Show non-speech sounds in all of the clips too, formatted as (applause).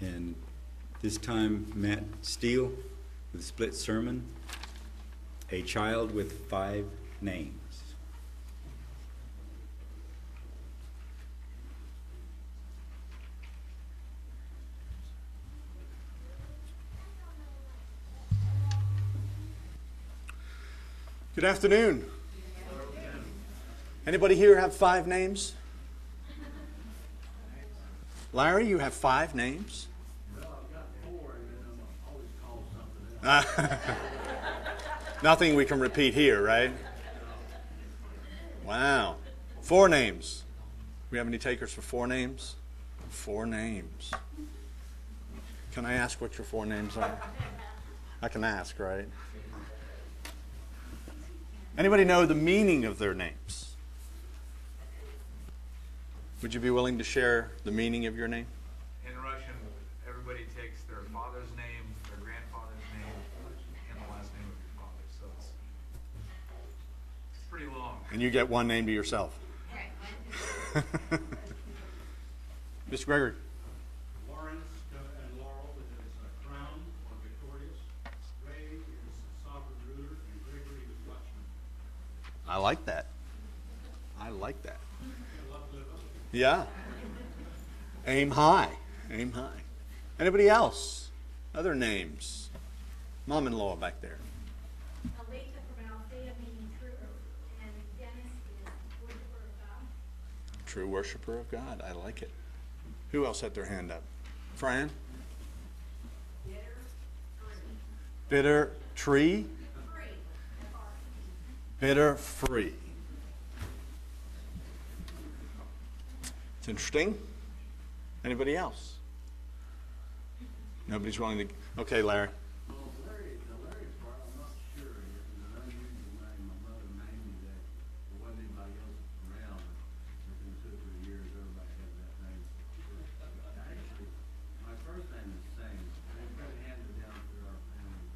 And this time, Matt Steel with split sermon, A Child with Five Names. Good afternoon. Anybody here have five names? Larry, you have five names? (laughs) Nothing we can repeat here, right? Wow. Four names. We have any takers for four names? Four names. Can I ask what your four names are? I can ask, right? Anybody know the meaning of their names? Would you be willing to share the meaning of your name? In Russian, everybody takes their father's name, their grandfather's name, and the last name of your father. So it's, it's pretty long. And you get one name to yourself. (laughs) Mr. Gregory. Lawrence and Laurel is a crown or victorious. Ray is sovereign ruler, and Gregory is watchman. I like that. I like that. I love to live up. Yeah. Aim high. Aim high. Anybody else? Other names? Mom in law back there. Alita from Althea meaning true, and Dennis is worshiper of God. True worshiper of God. I like it. Who else had their hand up? Fran? Bitter tree. Bitter free. It's interesting. Anybody else? Nobody's willing to. Okay. Larry, the Larry part, I'm not sure. It was an unusual name. My mother named me that. There wasn't anybody else around. Within two or three years, everybody had that name. Actually, my first name is the same. They've got it handed down through our family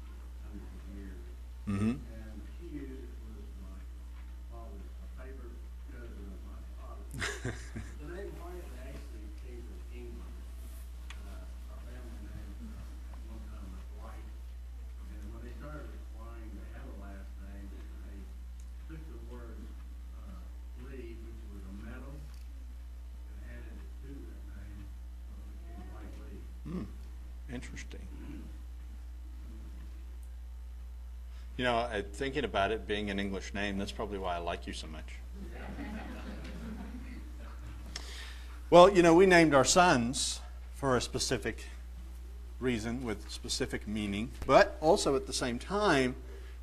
for hundreds of years. Mm-hmm. And Hughes was my father's, a favorite cousin of my father. The name White actually came from England. Uh, our family name uh, at one time was White. And when they started requiring to have a last name, they took the word, uh, Lee, which was a metal, and added it to that name, so it became White Lee. Hmm. Interesting. You know, thinking about it being an English name, that's probably why I like you so much. Well, you know, we named our sons for a specific reason with specific meaning, but also at the same time,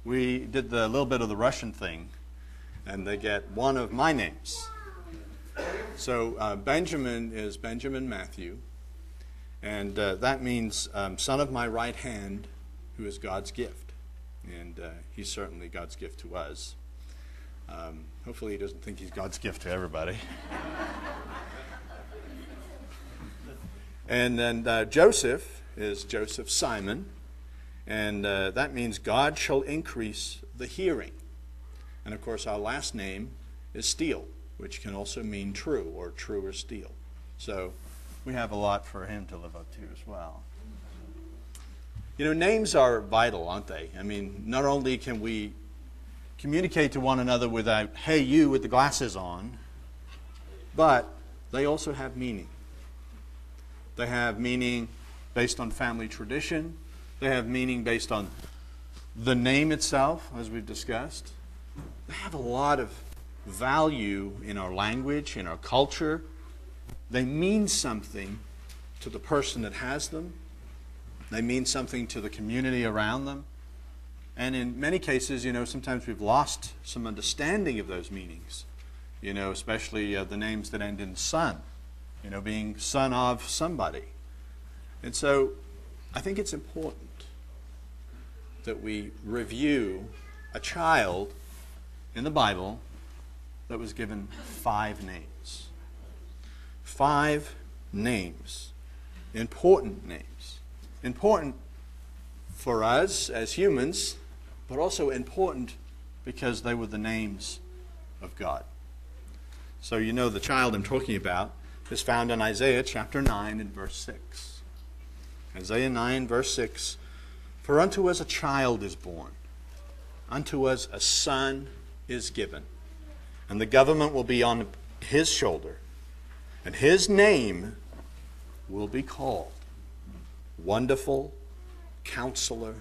we did the little bit of the Russian thing, and they get one of my names. So uh, Benjamin is Benjamin Matthew, and uh, that means um, son of my right hand, who is God's gift. And uh, he's certainly God's gift to us. Um, hopefully, he doesn't think he's God's gift to everybody. (laughs) and then uh, Joseph is Joseph Simon, and uh, that means God shall increase the hearing. And of course, our last name is Steele, which can also mean true or true or steel. So we have a lot for him to live up to as well. You know, names are vital, aren't they? I mean, not only can we communicate to one another without, hey, you with the glasses on, but they also have meaning. They have meaning based on family tradition, they have meaning based on the name itself, as we've discussed. They have a lot of value in our language, in our culture. They mean something to the person that has them, they mean something to the community around them. And in many cases, you know, sometimes we've lost some understanding of those meanings, you know, especially uh, the names that end in son, you know, being son of somebody. And so I think it's important that we review a child in the Bible that was given five names. Five names. Important names. Important for us as humans, but also important because they were the names of God. So you know the child I'm talking about is found in Isaiah chapter 9 and verse 6. Isaiah 9, verse 6 For unto us a child is born, unto us a son is given, and the government will be on his shoulder, and his name will be called Wonderful, Counselor,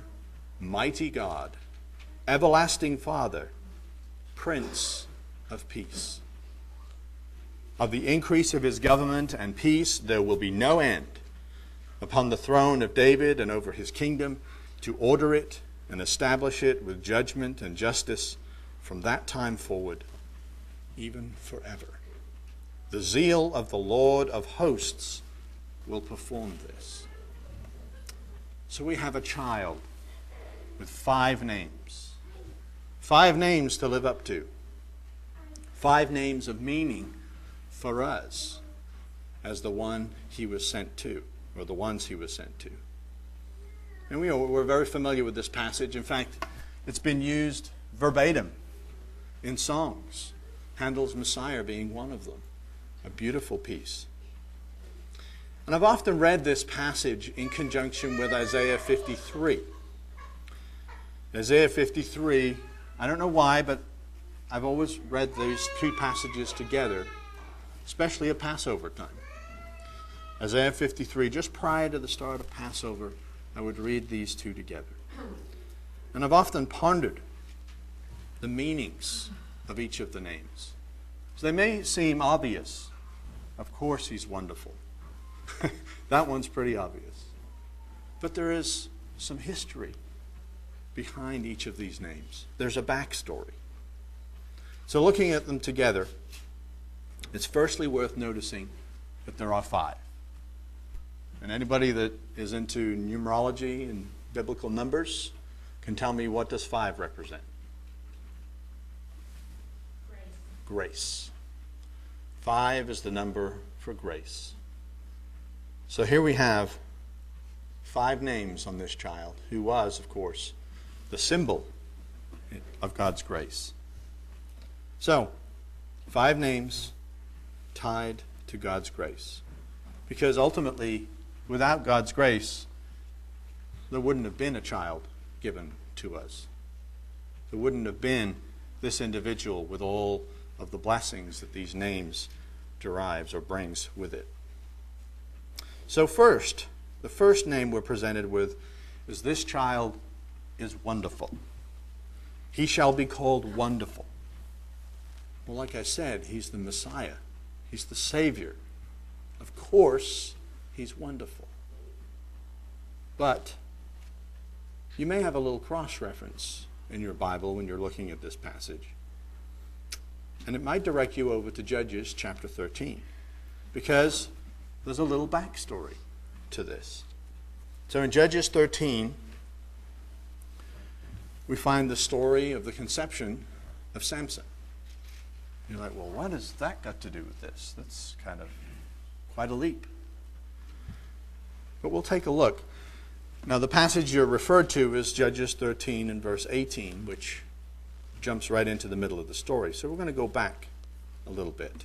Mighty God, Everlasting Father, Prince of Peace. Of the increase of his government and peace there will be no end upon the throne of David and over his kingdom to order it and establish it with judgment and justice from that time forward, even forever. The zeal of the Lord of hosts will perform this. So we have a child with five names. Five names to live up to. Five names of meaning for us as the one he was sent to, or the ones he was sent to. And we we're very familiar with this passage. In fact, it's been used verbatim in songs, Handel's Messiah being one of them. A beautiful piece. And I've often read this passage in conjunction with Isaiah 53. Isaiah 53, I don't know why, but I've always read these two passages together, especially at Passover time. Isaiah 53, just prior to the start of Passover, I would read these two together. And I've often pondered the meanings of each of the names. So they may seem obvious. Of course, he's wonderful. (laughs) that one's pretty obvious. But there is some history behind each of these names, there's a backstory. So, looking at them together, it's firstly worth noticing that there are five. And anybody that is into numerology and biblical numbers can tell me what does five represent? Grace. Five is the number for grace. So here we have five names on this child, who was, of course, the symbol of God's grace. So, five names tied to God's grace. Because ultimately, without God's grace, there wouldn't have been a child given to us. There wouldn't have been this individual with all of the blessings that these names derives or brings with it. So, first, the first name we're presented with is this child is wonderful. He shall be called wonderful. Well, like I said, he's the Messiah, he's the Savior. Of course, he's wonderful. But you may have a little cross reference in your Bible when you're looking at this passage. And it might direct you over to Judges chapter 13 because there's a little backstory to this. So in Judges 13, we find the story of the conception of Samson. You're like, well, what has that got to do with this? That's kind of quite a leap. But we'll take a look. Now, the passage you're referred to is Judges 13 and verse 18, which jumps right into the middle of the story. So we're going to go back a little bit.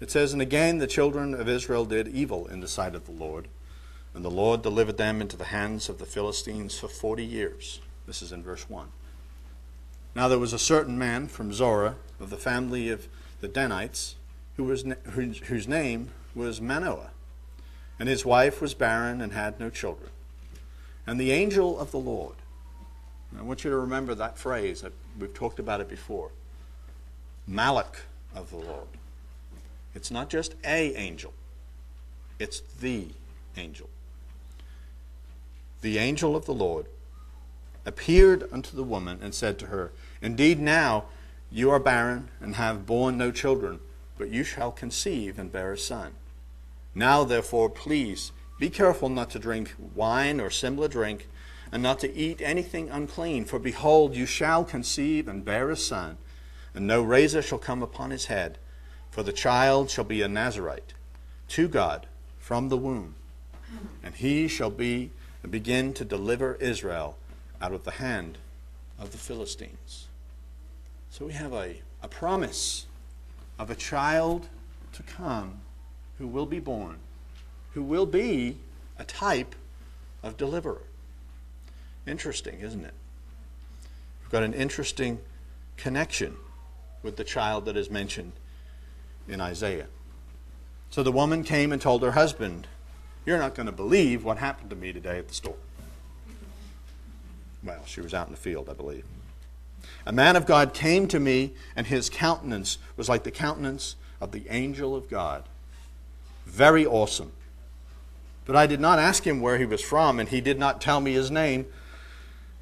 It says, And again the children of Israel did evil in the sight of the Lord, and the Lord delivered them into the hands of the Philistines for forty years. This is in verse 1. Now there was a certain man from Zorah, of the family of the Danites, who was, whose, whose name was Manoah, and his wife was barren and had no children. And the angel of the Lord, I want you to remember that phrase. We've talked about it before. Malach of the Lord. It's not just a angel, it's the angel. The angel of the Lord appeared unto the woman and said to her, Indeed, now you are barren and have borne no children, but you shall conceive and bear a son. Now, therefore, please be careful not to drink wine or similar drink and not to eat anything unclean. For behold, you shall conceive and bear a son, and no razor shall come upon his head, for the child shall be a Nazarite to God from the womb, and he shall be begin to deliver Israel out of the hand of the Philistines. So we have a, a promise of a child to come who will be born, who will be a type of deliverer. Interesting, isn't it? We've got an interesting connection with the child that is mentioned in Isaiah. So the woman came and told her husband, You're not going to believe what happened to me today at the store. Well, she was out in the field, I believe. A man of God came to me, and his countenance was like the countenance of the angel of God. Very awesome. But I did not ask him where he was from, and he did not tell me his name.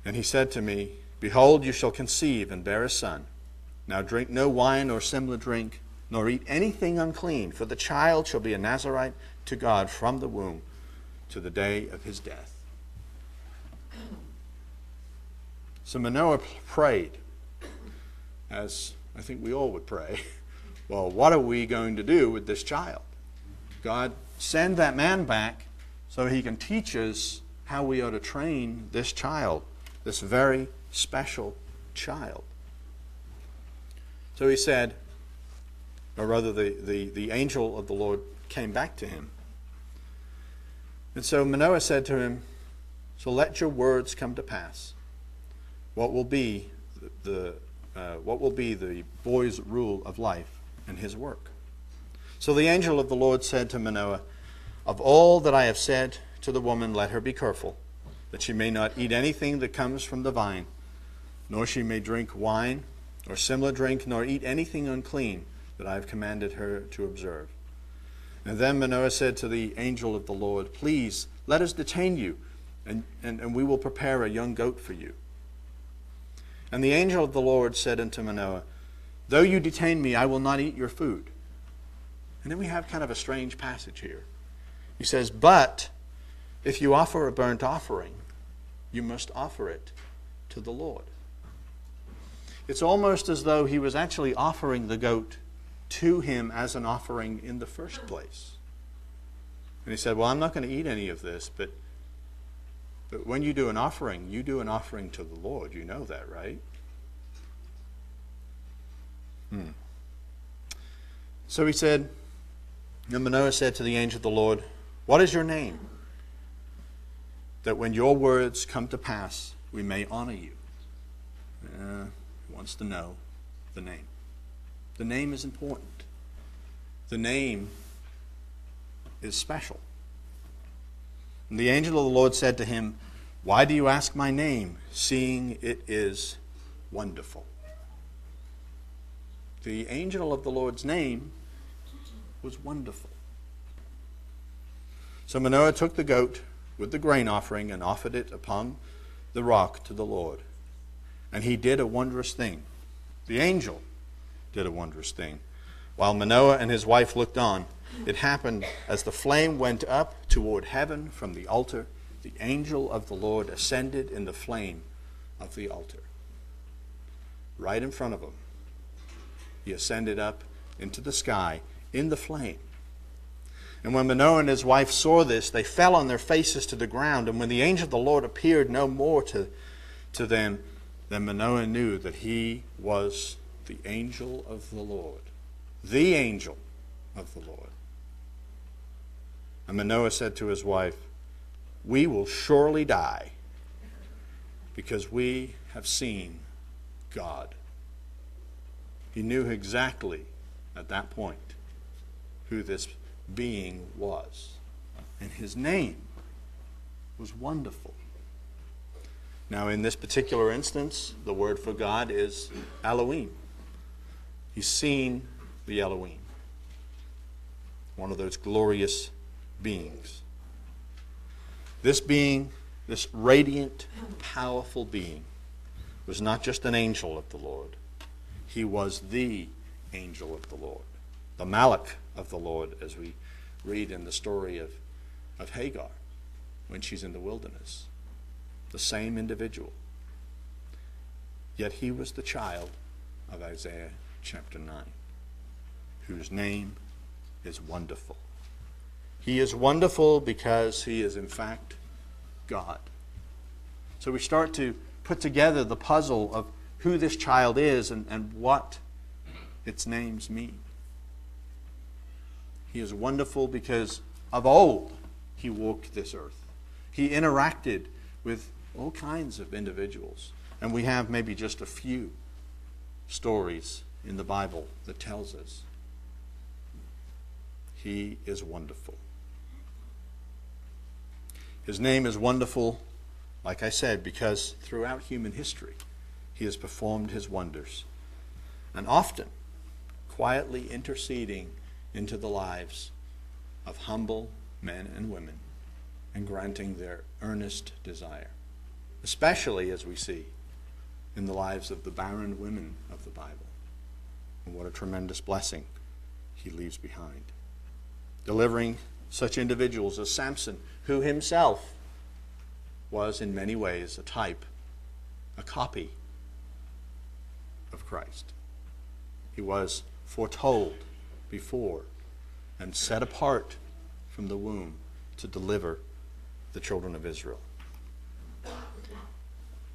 And he said to me, Behold, you shall conceive and bear a son. Now drink no wine or similar drink, nor eat anything unclean, for the child shall be a Nazarite to God from the womb to the day of his death. So Manoah prayed, as I think we all would pray. (laughs) Well, what are we going to do with this child? God, send that man back so he can teach us how we are to train this child, this very special child. So he said, or rather, the, the, the angel of the Lord came back to him. And so Manoah said to him, So let your words come to pass. What will be the, uh, what will be the boy's rule of life and his work? So the angel of the Lord said to Manoah, Of all that I have said to the woman, let her be careful, that she may not eat anything that comes from the vine, nor she may drink wine or similar drink, nor eat anything unclean that I have commanded her to observe. And then Manoah said to the angel of the Lord, Please, let us detain you, and, and, and we will prepare a young goat for you. And the angel of the Lord said unto Manoah, Though you detain me, I will not eat your food. And then we have kind of a strange passage here. He says, But if you offer a burnt offering, you must offer it to the Lord. It's almost as though he was actually offering the goat to him as an offering in the first place. And he said, Well, I'm not going to eat any of this, but, but when you do an offering, you do an offering to the Lord. You know that, right? Hmm. So he said, and Manoah said to the angel of the Lord, What is your name? That when your words come to pass, we may honor you. Uh, he wants to know the name. The name is important. The name is special. And the angel of the Lord said to him, Why do you ask my name, seeing it is wonderful? The angel of the Lord's name was wonderful. So Manoah took the goat with the grain offering and offered it upon the rock to the Lord. And he did a wondrous thing. The angel did a wondrous thing. While Manoah and his wife looked on, it happened as the flame went up toward heaven from the altar, the angel of the Lord ascended in the flame of the altar. Right in front of them, he ascended up into the sky in the flame. And when Manoah and his wife saw this, they fell on their faces to the ground. And when the angel of the Lord appeared no more to, to them, then Manoah knew that he was the angel of the Lord. The angel of the Lord. And Manoah said to his wife, We will surely die because we have seen God. He knew exactly at that point who this being was. And his name was wonderful. Now, in this particular instance, the word for God is Elohim. He's seen the Elohim, one of those glorious beings. This being, this radiant, powerful being, was not just an angel of the Lord, he was the angel of the Lord, the Malach of the Lord, as we read in the story of, of Hagar when she's in the wilderness. The same individual. Yet he was the child of Isaiah chapter 9, whose name is Wonderful. He is wonderful because he is, in fact, God. So we start to put together the puzzle of who this child is and, and what its names mean. He is wonderful because of old he walked this earth. He interacted with all kinds of individuals. And we have maybe just a few stories in the Bible that tells us he is wonderful. His name is wonderful, like I said, because throughout human history he has performed his wonders. And often quietly interceding into the lives of humble men and women and granting their earnest desire, especially as we see in the lives of the barren women of the Bible. And what a tremendous blessing he leaves behind. Delivering such individuals as Samson, who himself was in many ways a type, a copy of Christ. He was foretold before and set apart from the womb to deliver the children of Israel.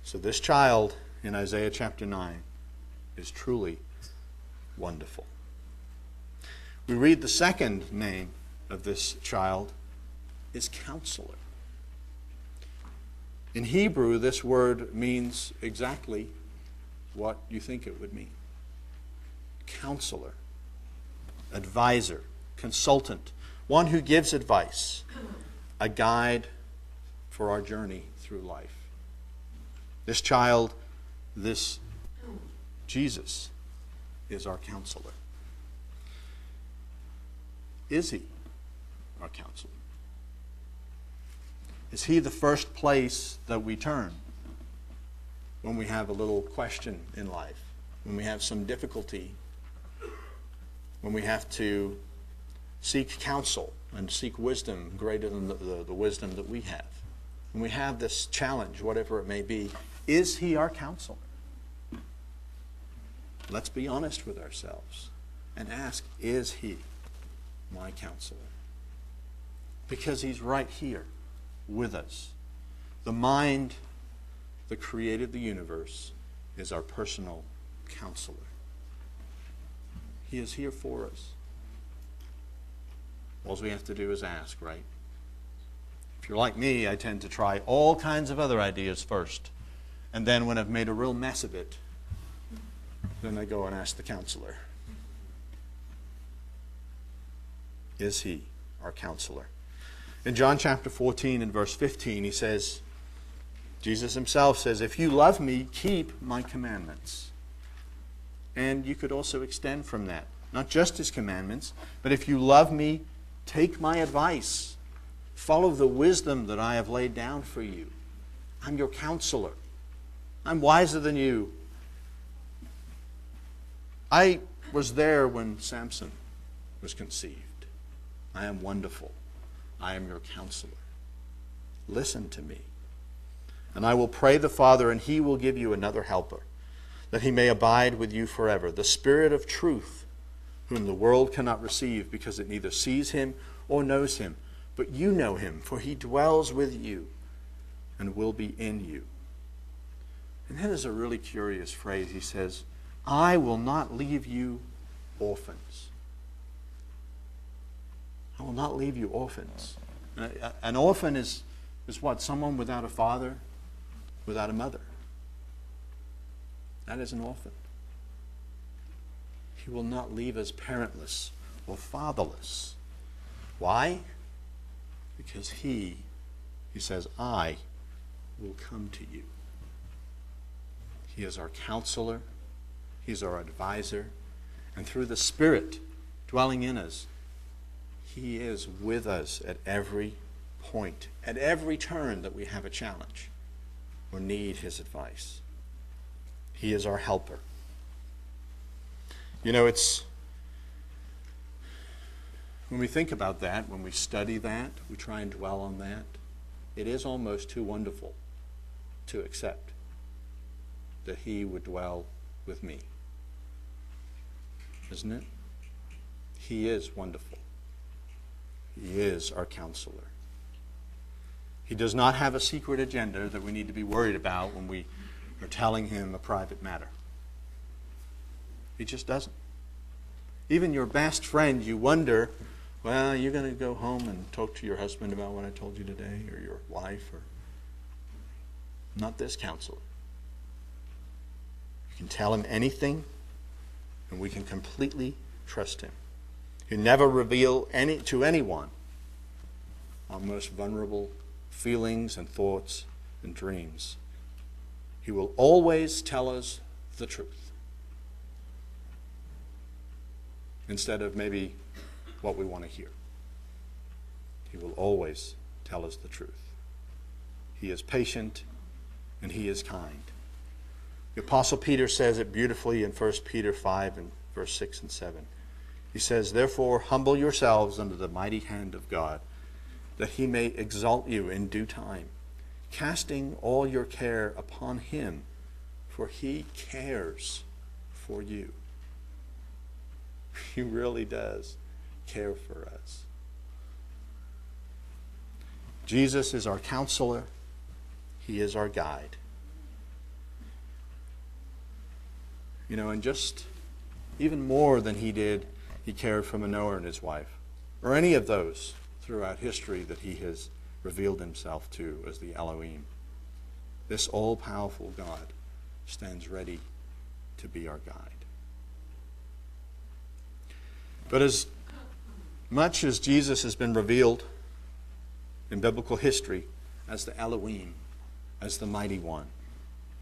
So, this child in Isaiah chapter 9 is truly wonderful. We read the second name of this child is counselor. In Hebrew, this word means exactly what you think it would mean counselor, advisor, consultant, one who gives advice, a guide for our journey through life. This child, this Jesus, is our counselor. Is he our counselor? Is he the first place that we turn when we have a little question in life, when we have some difficulty, when we have to seek counsel and seek wisdom greater than the, the, the wisdom that we have? When we have this challenge, whatever it may be, is he our counselor? Let's be honest with ourselves and ask, is he my counselor? Because he's right here with us. The mind that created the universe is our personal counselor. He is here for us. All we have to do is ask, right? If you're like me, I tend to try all kinds of other ideas first. And then when I've made a real mess of it, then I go and ask the counselor. Is he our counselor? In John chapter 14 and verse 15, he says, Jesus himself says, If you love me, keep my commandments. And you could also extend from that. Not just his commandments, but if you love me, take my advice. Follow the wisdom that I have laid down for you. I'm your counselor. I'm wiser than you. I was there when Samson was conceived. I am wonderful. I am your counselor. Listen to me. And I will pray the Father, and he will give you another helper, that he may abide with you forever. The Spirit of truth, whom the world cannot receive because it neither sees him or knows him. But you know him, for he dwells with you and will be in you. And that is a really curious phrase. He says, I will not leave you orphans. I will not leave you orphans. An orphan is, is what? Someone without a father, without a mother. That is an orphan. He will not leave us parentless or fatherless. Why? Because He, He says, I will come to you. He is our counselor, He's our advisor, and through the Spirit dwelling in us, He is with us at every point, at every turn that we have a challenge or need His advice. He is our helper. You know, it's when we think about that, when we study that, we try and dwell on that, it is almost too wonderful to accept that He would dwell with me. Isn't it? He is wonderful. He is our counselor. He does not have a secret agenda that we need to be worried about when we are telling Him a private matter. He just doesn't. Even your best friend, you wonder Well, you're going to go home and talk to your husband about what I told you today, or your wife, or. Not this counselor. You can tell him anything, and we can completely trust him. He never reveal any to anyone our most vulnerable feelings and thoughts and dreams. He will always tell us the truth instead of maybe what we want to hear. He will always tell us the truth. He is patient and he is kind. The Apostle Peter says it beautifully in 1 Peter 5 and verse 6 and 7. He says, Therefore, humble yourselves under the mighty hand of God, that he may exalt you in due time, casting all your care upon him, for he cares for you. He really does care for us. Jesus is our counselor, he is our guide. You know, and just even more than he did, he cared for Manoah and his wife, or any of those throughout history that he has revealed himself to as the Elohim. This all powerful God stands ready to be our guide. But as much as Jesus has been revealed in biblical history as the Elohim, as the mighty one,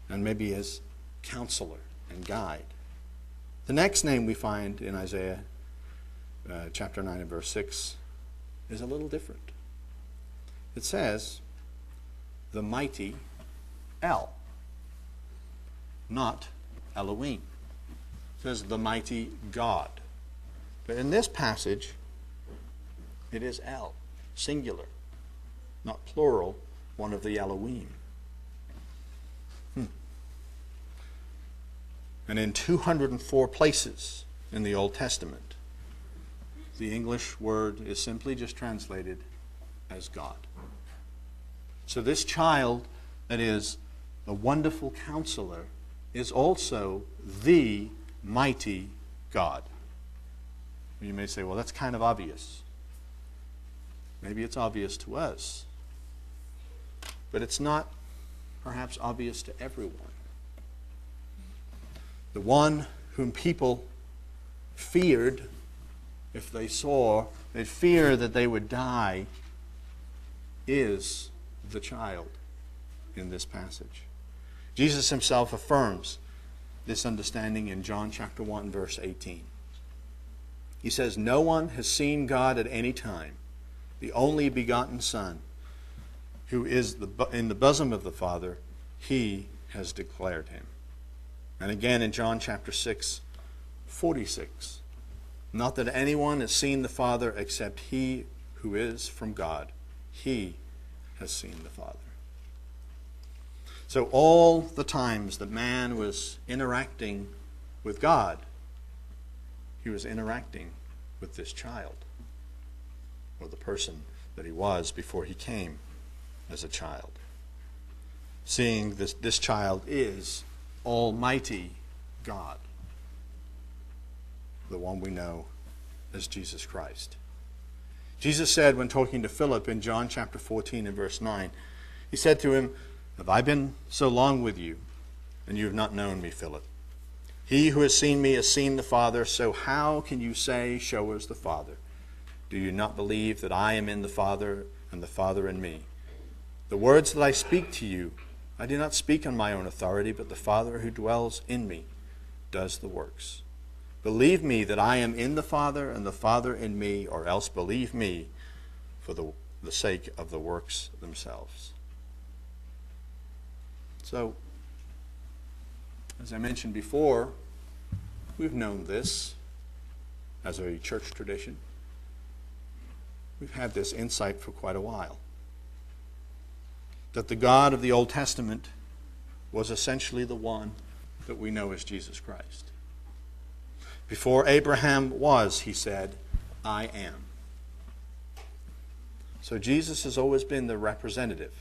and maybe as counselor and guide, the next name we find in Isaiah uh, chapter 9 and verse 6 is a little different. It says, the mighty El, not Elohim. It says, the mighty God. But in this passage, it is El, singular, not plural, one of the Elohim. Hmm. And in 204 places in the Old Testament, the English word is simply just translated as God. So this child that is a wonderful counselor is also the mighty God. You may say, well, that's kind of obvious. Maybe it's obvious to us, but it's not perhaps obvious to everyone. The one whom people feared if they saw, they fear that they would die, is the child in this passage. Jesus himself affirms this understanding in John chapter 1 verse 18. He says, "No one has seen God at any time. The only begotten Son, who is the, in the bosom of the Father, he has declared him." And again in John chapter 6 46. Not that anyone has seen the Father except he who is from God. He has seen the Father. So, all the times that man was interacting with God, he was interacting with this child, or the person that he was before he came as a child. Seeing this, this child is Almighty God the one we know as Jesus Christ. Jesus said when talking to Philip in John chapter 14 and verse 9, he said to him, Have I been so long with you, and you have not known me, Philip? He who has seen me has seen the Father, so how can you say, Show us the Father? Do you not believe that I am in the Father, and the Father in me? The words that I speak to you, I do not speak on my own authority, but the Father who dwells in me does the works. Believe me that I am in the Father and the Father in me, or else believe me for the, the sake of the works themselves. So, as I mentioned before, we've known this as a church tradition. We've had this insight for quite a while. That the God of the Old Testament was essentially the one that we know as Jesus Christ. Before Abraham was, he said, I am. So Jesus has always been the representative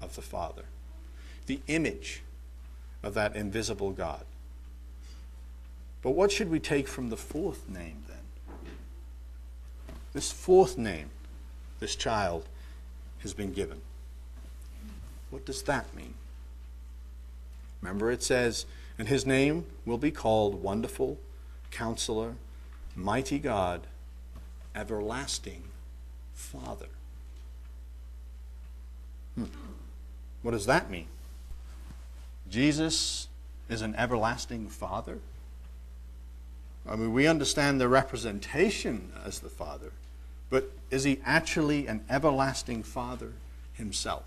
of the Father, the image of that invisible God. But what should we take from the fourth name then? this fourth name, this child has been given. What does that mean? Remember, it says, And his name will be called Wonderful, Counselor, Mighty God, Everlasting Father. Hmm. What does that mean? Jesus is an everlasting Father? I mean, we understand the representation as the Father, but is he actually an everlasting Father himself?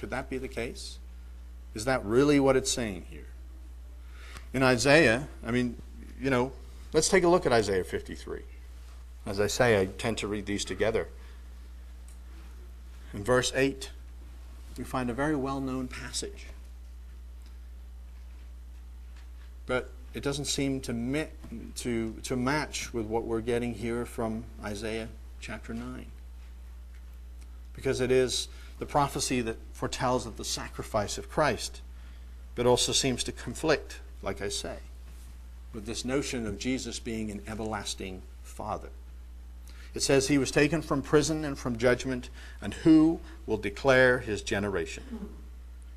Could that be the case? Is that really what it's saying here? In Isaiah, I mean, you know, let's take a look at Isaiah 53. As I say, I tend to read these together. In verse 8, we find a very well known passage. But it doesn't seem to, mi- to, to match with what we're getting here from Isaiah chapter 9. Because it is the prophecy that foretells of the sacrifice of Christ, but also seems to conflict, like I say, with this notion of Jesus being an everlasting Father. It says, He was taken from prison and from judgment, and who will declare his generation?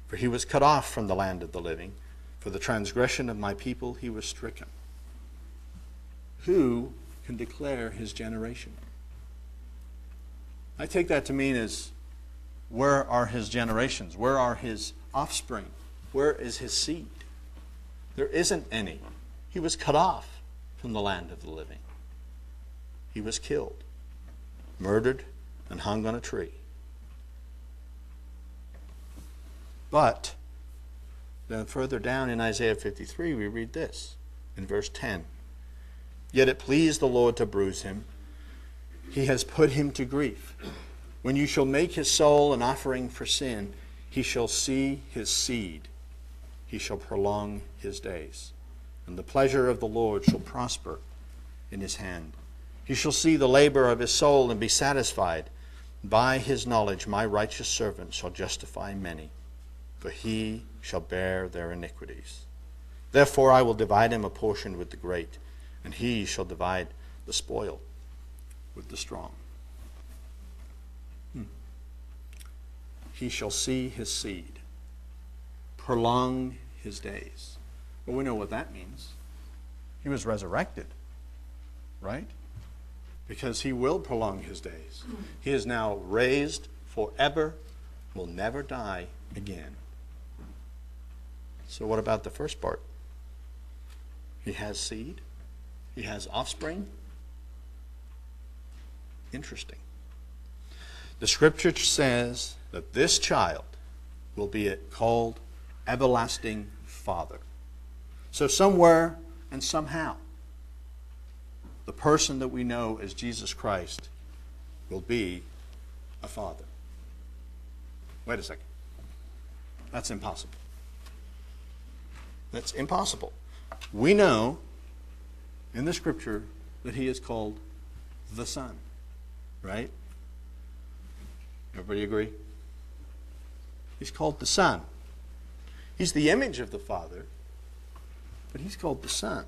For he was cut off from the land of the living. For the transgression of my people he was stricken. Who can declare his generation? I take that to mean as where are his generations? Where are his offspring? Where is his seed? There isn't any. He was cut off from the land of the living. He was killed, murdered, and hung on a tree. But then further down in Isaiah 53, we read this in verse 10 Yet it pleased the Lord to bruise him, he has put him to grief. When you shall make his soul an offering for sin, he shall see his seed, he shall prolong his days, and the pleasure of the Lord shall prosper in his hand. He shall see the labor of his soul and be satisfied. By his knowledge, my righteous servant shall justify many, for he shall bear their iniquities. Therefore, I will divide him a portion with the great, and he shall divide the spoil with the strong. Hmm. He shall see his seed, prolong his days. Well, we know what that means. He was resurrected, right? Because he will prolong his days. He is now raised forever, will never die again. So, what about the first part? He has seed, he has offspring. Interesting. The scripture says that this child will be called Everlasting Father. So, somewhere and somehow, the person that we know as Jesus Christ will be a father. Wait a second. That's impossible. That's impossible. We know in the scripture that he is called the Son, right? Everybody agree? He's called the Son. He's the image of the Father, but he's called the Son.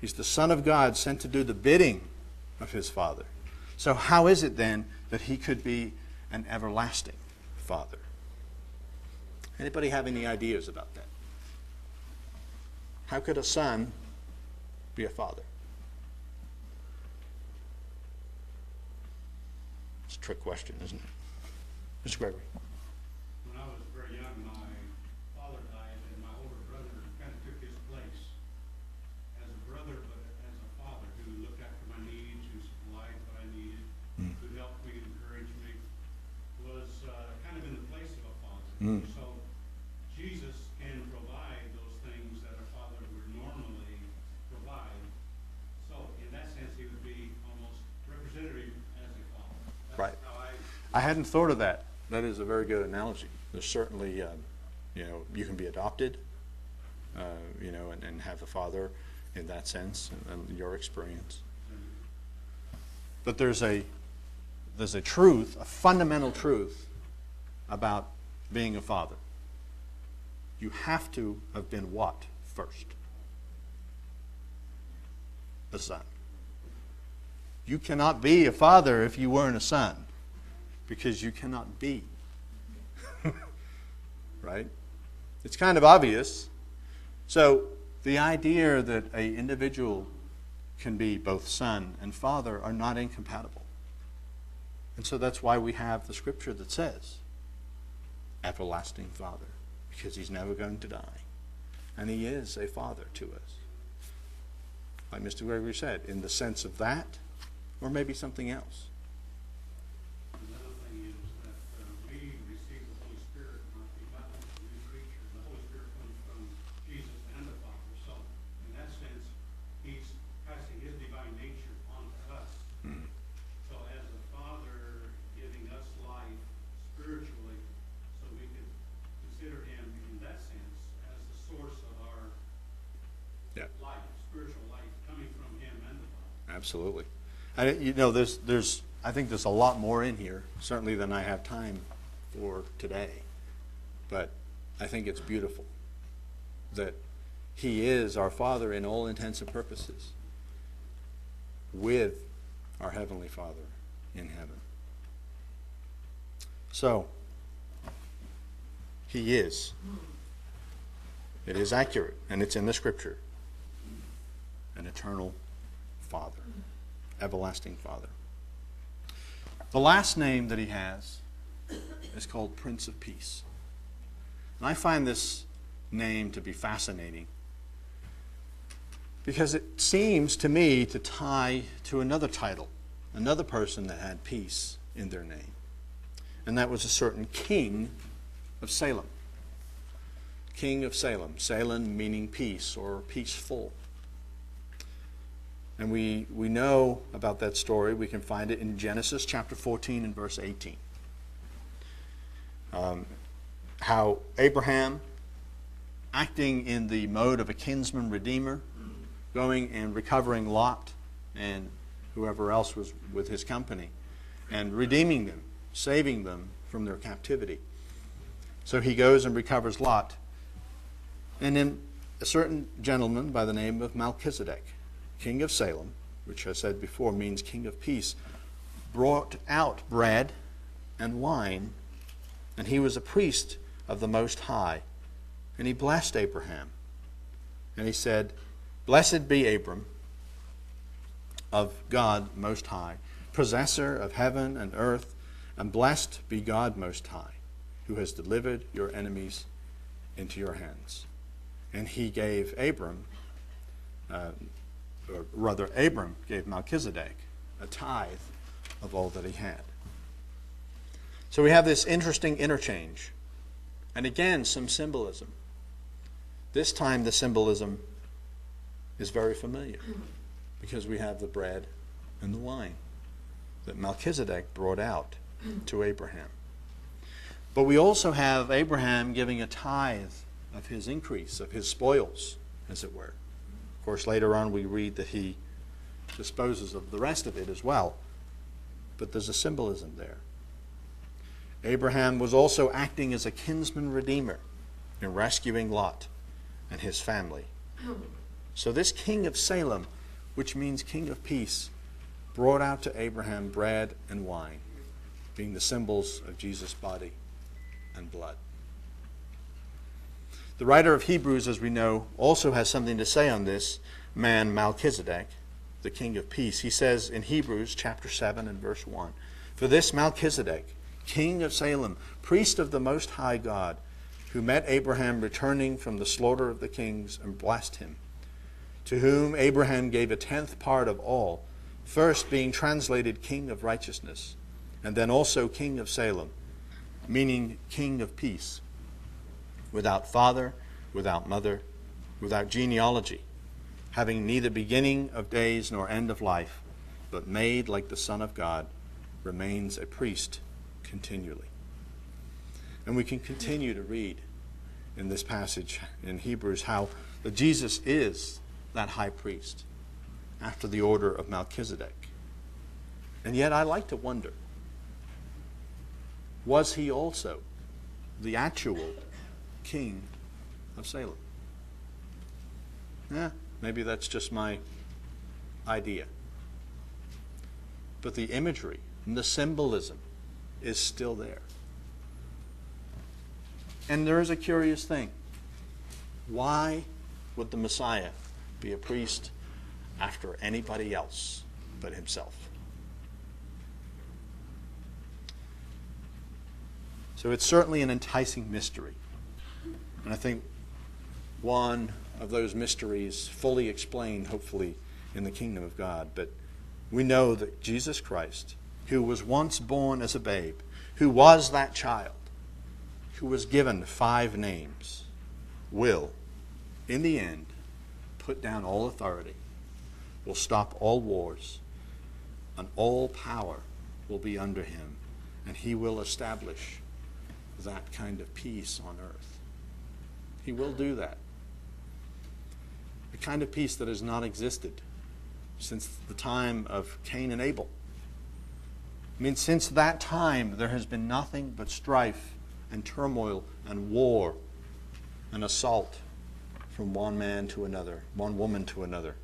He's the Son of God sent to do the bidding of his Father. So, how is it then that he could be an everlasting Father? Anybody have any ideas about that? How could a son be a father? It's a trick question, isn't it? Mr. Gregory. When I was very young, my father died, and my older brother kind of took his place as a brother, but as a father who looked after my needs, who supplied what I needed, who helped me, encouraged me, was uh, kind of in the place of a father. Mm. So Jesus can provide those things that a father would normally provide. So in that sense, he would be almost representative as a father. That's Right. how I hadn't thought of that. That is a very good analogy. There's certainly, um, you know, you can be adopted, uh, you know, and, and have a father in that sense, and, and your experience. But there's a there's a truth, a fundamental truth about being a father. You have to have been what first? A son. You cannot be a father if you weren't a son, because you cannot be. (laughs) right? It's kind of obvious. So the idea that a individual can be both son and father are not incompatible. And so that's why we have the scripture that says, everlasting father, because he's never going to die. And he is a father to us. Like Mr. Gregory said, in the sense of that, or maybe something else. Another thing is that uh, we receive the Holy Spirit, not begotten, a new creature. The Holy Spirit comes from Jesus and the Father. So in that sense, he's passing his divine nature on to us. So as a father giving us life spiritually, so we can consider him in that sense as the source of our Yeah. life, spiritual life, coming from him and the Father. Absolutely. I, you know, there's, there's, I think there's a lot more in here, certainly than I have time for today. But I think it's beautiful that He is our Father in all intents and purposes, with our Heavenly Father in heaven. So, He is. It is accurate, and it's in the Scripture. An eternal Father everlasting Father. The last name that he has is called Prince of Peace. And I find this name to be fascinating because it seems to me to tie to another title, another person that had peace in their name. And that was a certain king of Salem. King of Salem. Salem meaning peace or peaceful. And we, we know about that story. We can find it in Genesis chapter 14 and verse 18. Um, how Abraham, acting in the mode of a kinsman redeemer, going and recovering Lot and whoever else was with his company, and redeeming them, saving them from their captivity. So he goes and recovers Lot. And then a certain gentleman by the name of Melchizedek king of Salem, which I said before means king of peace, brought out bread and wine, and he was a priest of the Most High. And he blessed Abraham. And he said, Blessed be Abram of God Most High, possessor of heaven and earth, and blessed be God Most High, who has delivered your enemies into your hands. And he gave Abram. Uh, Uh, or rather, Abram gave Melchizedek a tithe of all that he had. So we have this interesting interchange. And again, some symbolism. This time, the symbolism is very familiar because we have the bread and the wine that Melchizedek brought out to Abraham. But we also have Abraham giving a tithe of his increase, of his spoils, as it were. Of course, later on we read that he disposes of the rest of it as well. But there's a symbolism there. Abraham was also acting as a kinsman redeemer in rescuing Lot and his family. So, this king of Salem, which means king of peace, brought out to Abraham bread and wine, being the symbols of Jesus' body and blood. The writer of Hebrews, as we know, also has something to say on this man, Melchizedek, the king of peace. He says in Hebrews chapter 7 and verse 1 For this Melchizedek, king of Salem, priest of the Most High God, who met Abraham returning from the slaughter of the kings and blessed him, to whom Abraham gave a tenth part of all, first being translated king of righteousness, and then also king of Salem, meaning king of peace without father, without mother, without genealogy, having neither beginning of days nor end of life, but made like the Son of God, remains a priest continually. And we can continue to read in this passage in Hebrews how Jesus is that high priest after the order of Melchizedek. And yet I like to wonder was he also the actual king of Salem. Yeah, maybe that's just my idea. but the imagery and the symbolism is still there. And there is a curious thing. Why would the Messiah be a priest after anybody else but himself? So it's certainly an enticing mystery. And I think one of those mysteries fully explained, hopefully, in the kingdom of God. But we know that Jesus Christ, who was once born as a babe, who was that child, who was given five names, will, in the end, put down all authority, will stop all wars, and all power will be under him, and he will establish that kind of peace on earth. He will do that. A kind of peace that has not existed since the time of Cain and Abel. I mean, since that time, there has been nothing but strife and turmoil and war and assault from one man to another, one woman to another,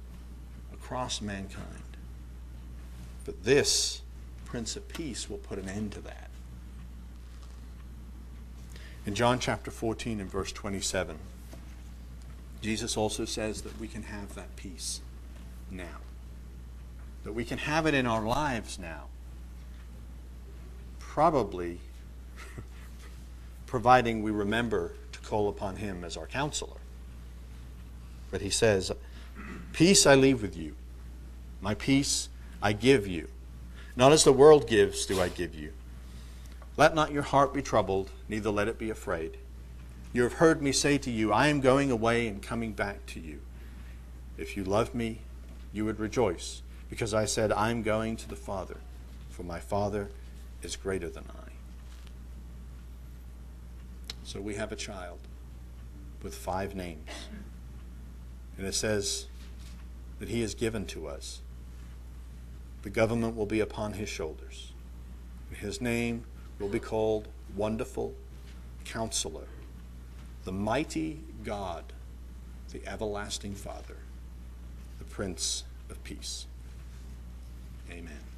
across mankind. But this Prince of Peace will put an end to that. In John chapter 14 and verse 27, Jesus also says that we can have that peace now. That we can have it in our lives now. Probably (laughs) providing we remember to call upon Him as our counselor. But He says, Peace I leave with you, my peace I give you. Not as the world gives, do I give you. Let not your heart be troubled, neither let it be afraid. You have heard me say to you, I am going away and coming back to you. If you loved me, you would rejoice, because I said, I am going to the Father, for my Father is greater than I. So we have a child with five names. And it says that he is given to us. The government will be upon his shoulders. His name will be called Wonderful Counselor, the Mighty God, the Everlasting Father, the Prince of Peace. Amen.